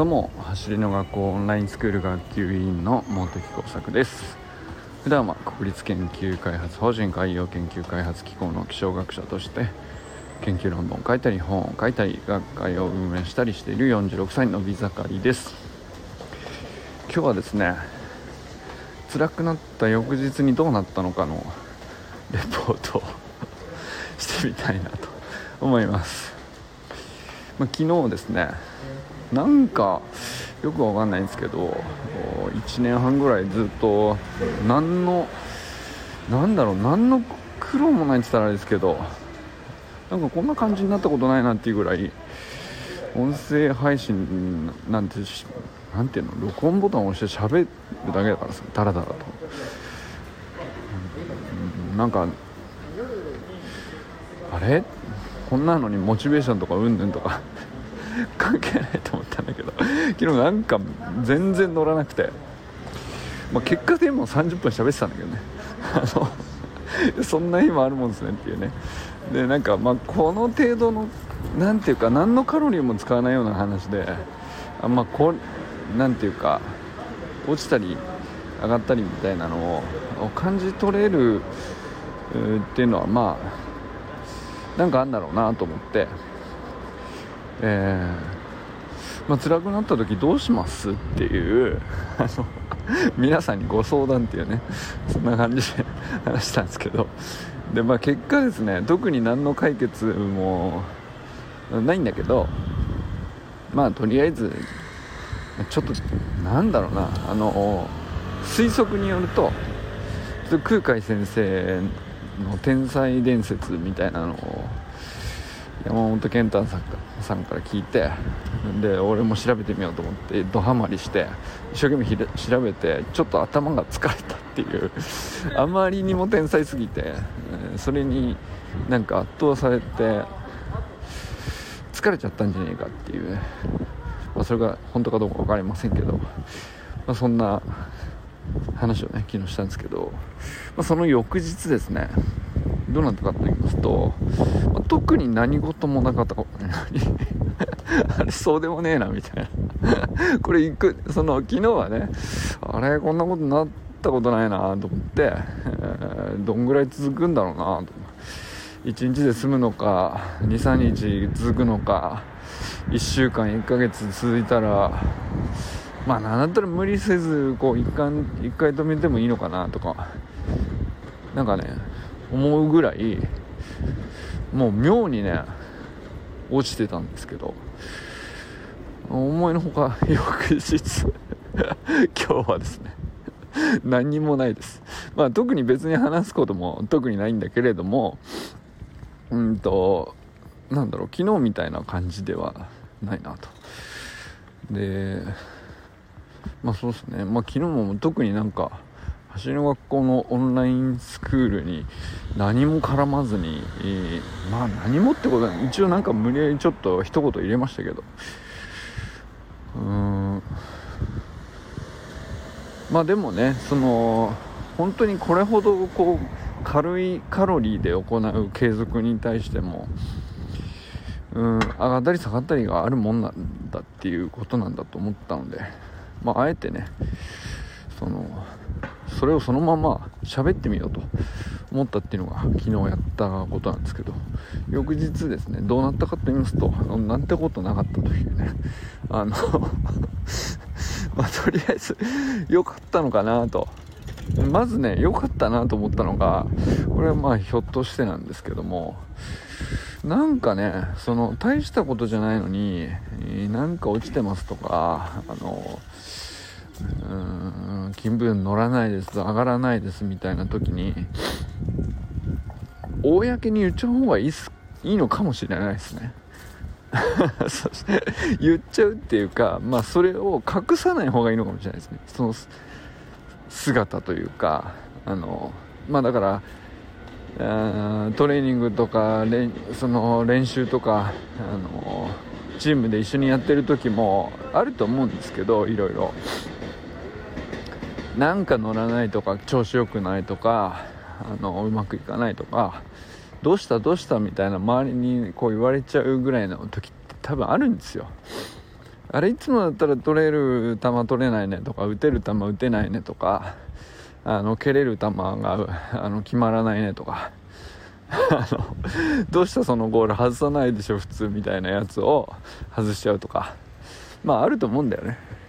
どうも走りの学校オンラインスクール学級委員の茂木耕作です。普段は国立研究開発法人海洋研究開発機構の気象学者として研究論文を書いたり本を書いたり学会を運営したりしている46歳の美盛りです。今日はですね辛くなった翌日にどうなったのかのレポートを してみたいなと思います、まあ、昨日ですねなんかよくわかんないんですけど1年半ぐらいずっと何のなんだろう何の苦労もないって言ったらあれですけどなんかこんな感じになったことないなっていうぐらい音声配信なんてなんていうの録音ボタンを押して喋るだけだからさダラダラと、うん、なんかあれ？こんなのにモチベーションとかうんぬんとか。関係ないと思ったんだけど昨日なんか全然乗らなくて、まあ、結果でも30分喋ってたんだけどね。あのそんな日もあるもんですねっていうね。でなんかまあこの程度の何ていうか何のカロリーも使わないような話であんまこなんていうか落ちたり上がったりみたいなのを感じ取れるっていうのはまあなんかあんだろうなと思って。えー、まあ、辛くなった時どうしますっていう皆さんにご相談っていうねそんな感じで話したんですけど。で、まあ、結果ですね特に何の解決もないんだけどまあとりあえずちょっとなんだろうなあの推測によると空海先生の天才伝説みたいなのを山本健太さんさんから聞いてで俺も調べてみようと思ってドハマりして一生懸命調べてちょっと頭が疲れたっていうあまりにも天才すぎてそれになんか圧倒されて疲れちゃったんじゃねえかっていう、まあ、それが本当かどうか分かりませんけど、まあ、そんな話をね昨日したんですけど、まあ、その翌日ですねどうなったかと言いますと、まあ、特に何事もなかった。か あれそうでもねえなみたいな。これ行くその昨日はねあれこんなことになったことないなと思って、えー、どんぐらい続くんだろうなと。1日で済むのか23日続くのか1週間1ヶ月続いたらまあなんだったら無理せずこう一回一回止めてもいいのかなとか。なんかね思うぐらいもう妙にね落ちてたんですけど思いのほか翌日 今日はですね何にもないです。まあ特に別に話すことも特にないんだけれどもうんとなんだろう昨日みたいな感じではないなと。でまあそうですね。まあ昨日も特になんか走りの学校のオンラインスクールに何も絡まずに、まあ何もってことは一応なんか無理やりちょっと一言入れましたけど。うん。まあでもねその本当にこれほどこう軽いカロリーで行う継続に対してもうん上がったり下がったりがあるもんなんだっていうことなんだと思ったのでまああえてねそのそれをそのまま喋ってみようと思ったっていうのが昨日やったことなんですけど翌日ですねどうなったかと言いますとなんてことなかったというね。あの まあ、とりあえず良かったのかなと。まずね良かったなと思ったのがこれはまあひょっとしてなんですけどもなんかねその大したことじゃないのになんか落ちてますとかあのうん気分乗らないです上がらないですみたいな時に公に言っちゃう方がいいすいいのかもしれないですね。言っちゃうっていうかまあそれを隠さない方がいいのかもしれないですね。その姿というかあのまあだからトレーニングとかその練習とかあのチームで一緒にやってる時もあると思うんですけどいろいろ。なんか乗らないとか調子良くないとかあのうまくいかないとかどうしたどうしたみたいな周りにこう言われちゃうぐらいの時って多分あるんですよ。あれいつもだったら取れる球取れないねとか打てる球打てないねとかあの蹴れる球があの決まらないねとかあのどうしたそのゴール外さないでしょ普通みたいなやつを外しちゃうとかまああると思うんだよね。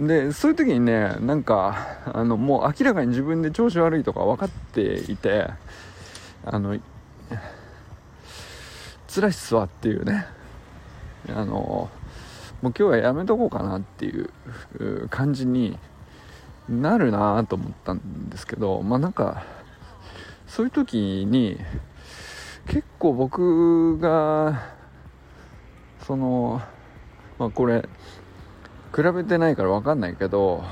でそういう時にねなんかあのもう明らかに自分で調子悪いとか分かっていてあの辛いっすわっていうね。あのもう今日はやめとこうかなっていう感じになるなと思ったんですけどまあなんかそういう時に結構僕がそのまあこれ比べてないから分かんないけど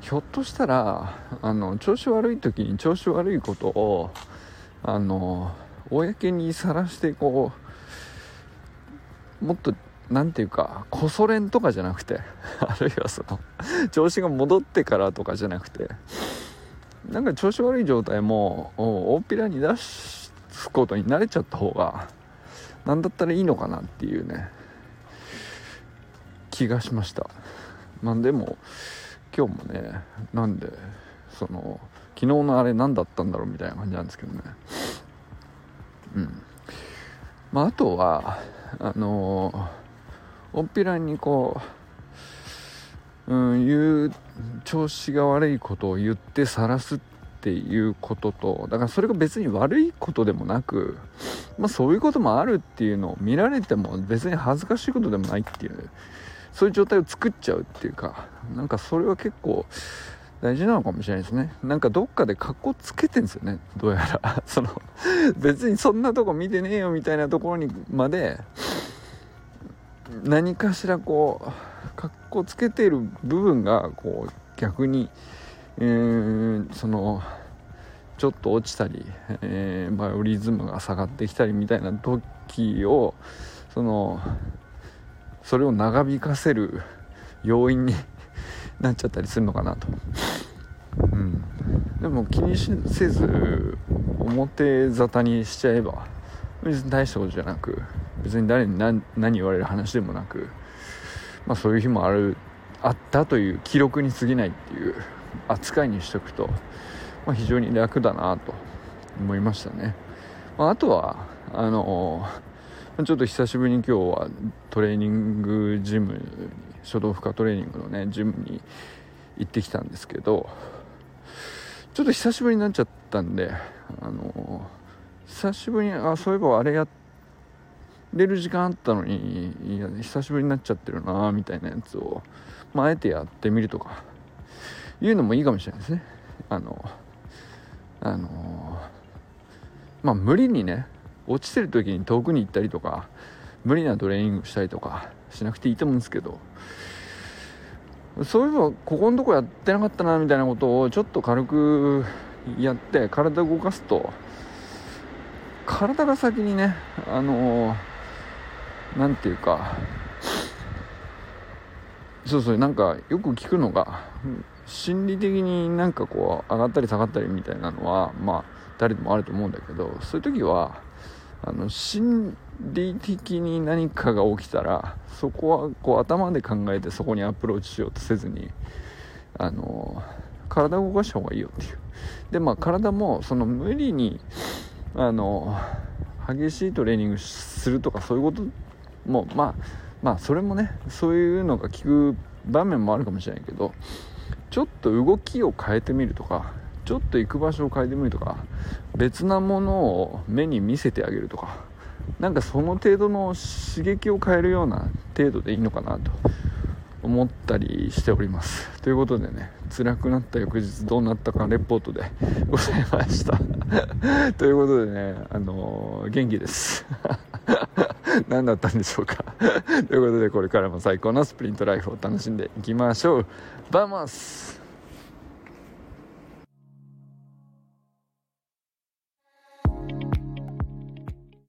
ひょっとしたらあの調子悪い時に調子悪いことをあの公にさらしてこうもっと何て言うかこそ練とかじゃなくて あるいはその調子が戻ってからとかじゃなくてなんか調子悪い状態も大っぴらに出すことに慣れちゃった方が何だったらいいのかなっていうね。気がしました。まあでも今日もねなんでその昨日のあれ何だったんだろうみたいな感じなんですけどね。うん。まああとはあの、おっぴらにこううん言う調子が悪いことを言って晒すっていうこととだからそれが別に悪いことでもなくまあそういうこともあるっていうのを見られても別に恥ずかしいことでもないっていうそういう状態を作っちゃうっていうかなんかそれは結構大事なのかもしれないですね。なんかどっかで格好つけてんですよねどうやら。その別にそんなとこ見てねえよみたいなところにまで何かしらこう格好つけてる部分がこう逆に、えー、そのちょっと落ちたり、えー、バイオリズムが下がってきたりみたいな時をそのそれを長引かせる要因になっちゃったりするのかなと、うん、でも気にせず表沙汰にしちゃえば別に大したことじゃなく別に誰に何言われる話でもなく、まあ、そういう日もあるあったという記録に過ぎないっていう扱いにしとくと、まあ、非常に楽だなと思いましたね、まあ、あとはあのーちょっと久しぶりに今日はトレーニングジムに書道負荷トレーニングのねジムに行ってきたんですけどちょっと久しぶりになっちゃったんであの久しぶりにあそういえばあれやれる時間あったのにいや久しぶりになっちゃってるなみたいなやつを、まあ、あえてやってみるとかいうのもいいかもしれないですね。あのあのまあ無理にね落ちてる時に遠くに行ったりとか無理なトレーニングしたりとかしなくていいと思うんですけどそういえばここのとこやってなかったなみたいなことをちょっと軽くやって体動かすと体が先にねあの何て言うかそうそうなんかよく聞くのが心理的になんかこう上がったり下がったりみたいなのはまあ誰でもあると思うんだけどそういう時はあの心理的に何かが起きたらそこはこう頭で考えてそこにアプローチしようとせずにあの体を動かした方がいいよっていう。でまあ体もその無理にあの激しいトレーニングするとかそういうこともまあまあそれもねそういうのが効く場面もあるかもしれないけどちょっと動きを変えてみるとかちょっと行く場所を変えてみるとか別なものを目に見せてあげるとかなんかその程度の刺激を変えるような程度でいいのかなと思ったりしております。ということでね辛くなった翌日どうなったかレポートでございました。ということでねあのー、元気です。何だったんでしょうか。ということでこれからも最高のスプリントライフを楽しんでいきましょう。バーマス。